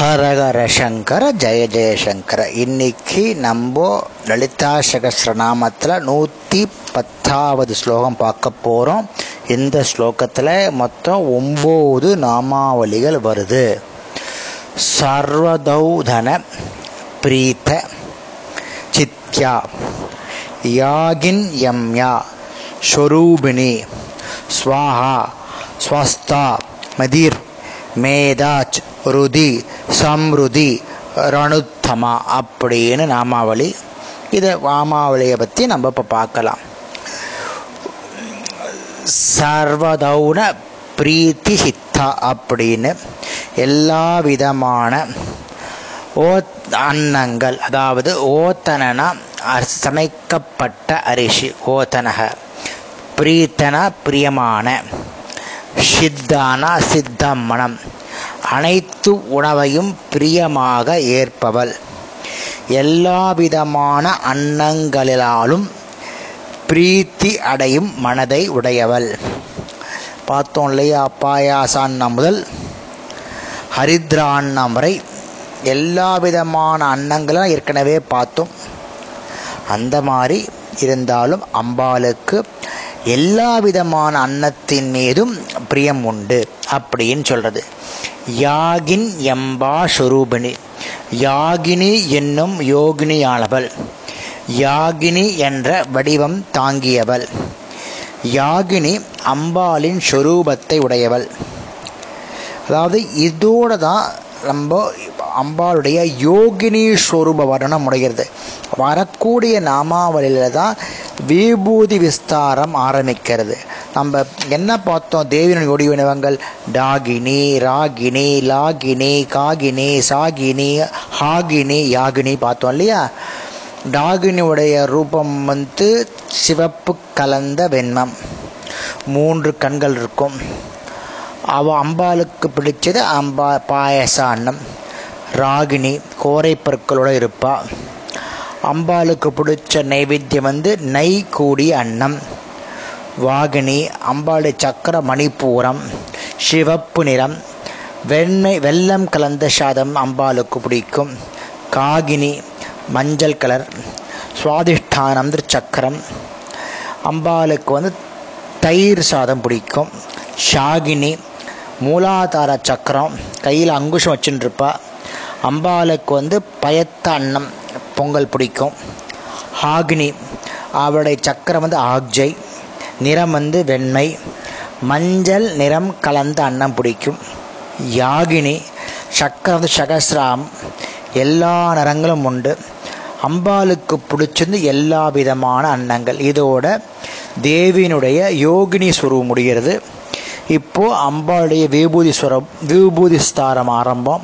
ஹரஹர சங்கர ஜெய ஜெயசங்கர. இன்னைக்கு நம்ம லலிதா சகசிரநாமத்தில் நூற்றி பத்தாவது ஸ்லோகம் பார்க்க போகிறோம் இந்த ஸ்லோகத்தில் மொத்தம் ஒம்பது நாமாவளிகள் வருது. சர்வதௌதன பிரீத்த சித்யா யாகின் யம்யா ஸ்வரூபிணி ஸ்வாஹா ஸ்வஸ்தா மதிர் மேதாச் ருதி சம்ருதி ரணுத்தமா அப்படின்னு நாமாவளி. இதை வாமாவளியை பற்றி நம்ம இப்போ பார்க்கலாம். சர்வதௌன பிரீத்தி சித்தா அப்படின்னு எல்லா விதமான ஓ அன்னங்கள் அதாவது ஓத்தனனா சமைக்கப்பட்ட அரிசி ஓத்தனக. பிரீத்தன பிரியமான. சித்தானா சித்தம்மனம். அனைத்து உணவையும் பிரியமாக ஏற்பவள். எல்லா விதமான அன்னங்களிலாலும் பிரீத்தி அடையும் மனதை உடையவள். பார்த்தோம் இல்லையா பாயாசான்னம் முதல் ஹரித்ராண்ணம் வரை எல்லா விதமான அன்னங்களும் ஏற்கனவே பார்த்தோம். அந்த மாதிரி இருந்தாலும் அம்பாளுக்கு எல்லா விதமான அன்னத்தின் மீதும் பிரியம் உண்டு. அப்படின்னு சொல்றது. யாகின் எம்பா சுரூபிணி. யாகினி என்னும் யோகினியானவள். யாகினி என்ற வடிவம் தாங்கியவள். யாகினி அம்பாளின் ஸ்வரூபத்தை உடையவள். அதாவது இதோட தான் நம்ம அம்பாளுடைய யோகினி ஸ்வரூப வர்ணம் உடைகிறது வரக்கூடிய நாமாவளியில் தான் விபூதி விஸ்தாரம் ஆரம்பிக்கிறது. நம்ம என்ன பார்த்தோம்? தேவியின் ஒடிவினவங்கள் டாகினி ராகினி லாகினி காகினி சாகினி ஹாகினி யாகினி பார்த்தோம் இல்லையா? டாகினியுடைய ரூபம் வந்து சிவப்பு கலந்த வெண்மம். மூன்று கண்கள் இருக்கும். அவ அம்பாளுக்கு பிடிச்சது அம்பா பாயச அன்னம் ராகினி கோரை பொருட்களோடு இருப்பா. அம்பாளுக்கு பிடிச்ச நைவேத்தியம் வந்து நெய் கூடிய அன்னம். வாகினி அம்பாளு சக்கர மணிப்பூரம் சிவப்பு நிறம் வெண்மை வெள்ளம் கலந்த சாதம் அம்பாளுக்கு பிடிக்கும். காகினி மஞ்சள் கலர் சுவாதிஷ்டானம் சக்கரம் அம்பாளுக்கு வந்து தயிர் சாதம் பிடிக்கும். ஷாகினி மூலாதார சக்கரம் கையில் அங்குஷம் வச்சுட்டுருப்பா அம்பாளுக்கு வந்து பயத்த அன்னம் பொங்கல் பிடிக்கும். ஆக்னி அவளுடைய சக்கரம் வந்து ஆக்ஜை. நிறம் வந்து வெண்மை மஞ்சள் நிறம் கலந்த அன்னம் பிடிக்கும். யாகினி சக்கரம் வந்து சகசிராம் எல்லா நிறங்களும் உண்டு. அம்பாளுக்கு பிடிச்சிருந்து எல்லா விதமான அன்னங்கள். இதோட தேவியினுடைய யோகினி சுருவம் முடிகிறது. இப்போது அம்பாளுடைய விபூதி சுரம் விபூதி ஸ்தாரம் ஆரம்பம்.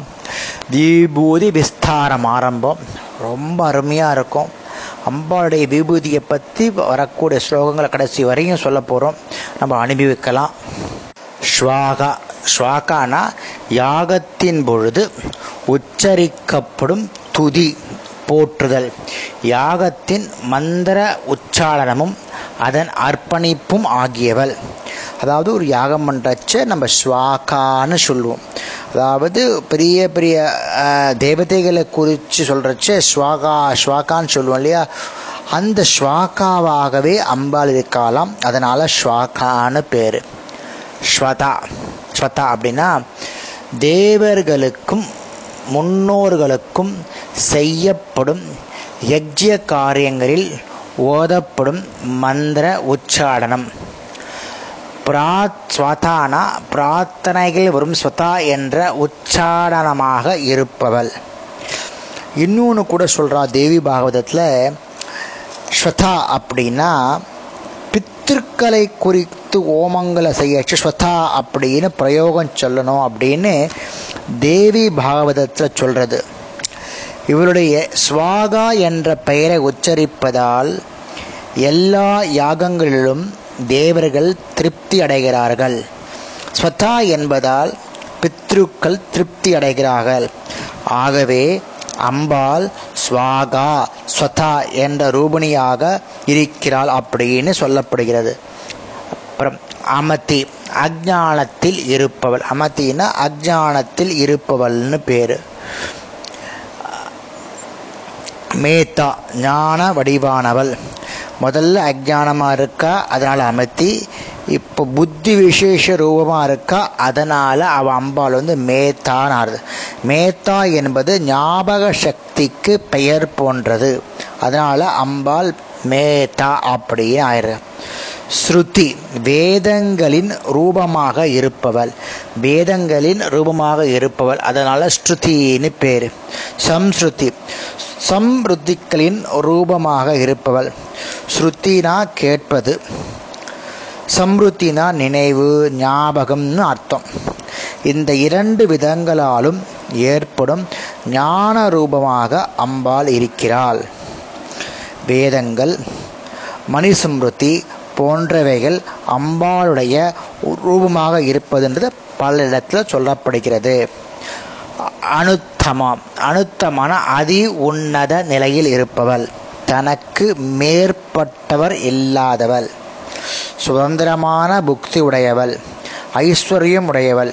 விபூதி விஸ்தாரம் ஆரம்பம். ரொம்ப அருமையாக இருக்கும். அம்பாளுடைய விபூதியை பற்றி வரக்கூடிய ஸ்லோகங்களை கடைசி வரையும் சொல்ல போகிறோம் நம்ம அனுபவிக்கலாம். ஸ்வாகா ஸ்வாகானா யாகத்தின் பொழுது உச்சரிக்கப்படும் துதி போற்றுதல். யாகத்தின் மந்திர உச்சாரணமும் அதன் அர்ப்பணிப்பும் ஆகியவள். அதாவது ஒரு யாகம் பண்ணுறச்ச நம்ம ஸ்வாகான்னு சொல்லுவோம். அதாவது பெரிய பெரிய தேவதைகளை குறித்து சொல்கிறச்ச ஸ்வாகா ஸ்வாகான்னு சொல்லுவோம் இல்லையா? அந்த ஸ்வாகாவாகவே அம்பாள் இருக்கலாம் அதனால் ஸ்வாகான்னு பேர். ஸ்வதா. ஸ்வதா அப்படின்னா தேவர்களுக்கும் முன்னோர்களுக்கும் செய்யப்படும் யஜ்ய காரியங்களில் ஓதப்படும் மந்திர உச்சாடனம் பிராத்ஸ்வதானா பிரார்த்தனைகள் வரும் ஸ்வதா என்ற உச்சாரணமாக இருப்பவள். இன்னொன்று கூட சொல்கிறா தேவி பாகவதத்தில் ஸ்வதா அப்படின்னா பித்திருக்களை குறித்து ஓமங்களை செய்யச்சு ஸ்வதா அப்படின்னு பிரயோகம் சொல்லணும் அப்படின்னு தேவி பாகவதத்தில் சொல்கிறது இவருடைய ஸ்வாகா என்ற பெயரை உச்சரிப்பதால் எல்லா யாகங்களிலும் தேவர்கள் திருப்தி அடைகிறார்கள். ஸ்வதா என்பதால் பித்ருக்கள் திருப்தி அடைகிறார்கள். ஆகவே அம்பாள் ஸ்வாகா ஸ்வதா என்ற ரூபிணியாக இருக்கிறாள் அப்படின்னு சொல்லப்படுகிறது. அப்புறம் அமதி அஜானத்தில் இருப்பவள். அமத்தின்னா அஜானத்தில் இருப்பவள்னு பேர். மேத்தா ஞான வடிவானவள். முதல்ல அஜானமாக இருக்கா அதனால் அமர்த்தி. இப்போ புத்தி விசேஷ ரூபமாக இருக்கா அதனால் அவள் அம்பாள் வந்து மேத்தான் ஆறுது மேத்தா என்பது ஞாபக சக்திக்கு பெயர் போன்றது. அதனால் அம்பாள் மேத்தா அப்படியே ஆயிடுது ஸ்ருதி வேதங்களின் ரூபமாக இருப்பவள். வேதங்களின் ரூபமாக இருப்பவள். அதனால் ஸ்ருதின்னு பேர். சம்ஸ்ருதி. சம்ருத்திகளின் ரூபமாக இருப்பவள். ஸ்ருத்தினா கேட்பது. சம்ருத்தினா நினைவு ஞாபகம்னு அர்த்தம். இந்த இரண்டு விதங்களாலும் ஏற்படும் ஞான ரூபமாக அம்பாள் இருக்கிறாள். வேதங்கள் மணிசம்ருத்தி போன்றவைகள் அம்பாளுடைய ரூபமாக இருப்பதுன்றது பல இடத்துல சொல்லப்படுகிறது. அனுத்தமா அனுத்தமான அதி உன்னத நிலையில் இருப்பவள். தனக்கு மேற்பட்டவர் இல்லாதவள். சுதந்திரமான புக்தி உடையவள். ஐஸ்வர்யம் உடையவள்.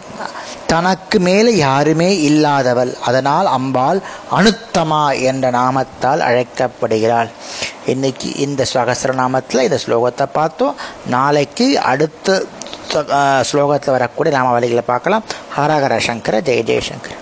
தனக்கு மேலே யாருமே இல்லாதவள். அதனால் அம்பாள் அனுத்தமா என்ற நாமத்தால் அழைக்கப்படுகிறாள். இன்னைக்கு இந்த சகசிரநாமத்தில் இந்த ஸ்லோகத்தை பார்த்தோம். நாளைக்கு அடுத்த ஸ்லோகத்தில் வரக்கூடிய நாம பார்க்கலாம். ஹரஹர சங்கர ஜெய ஜெயசங்கர்.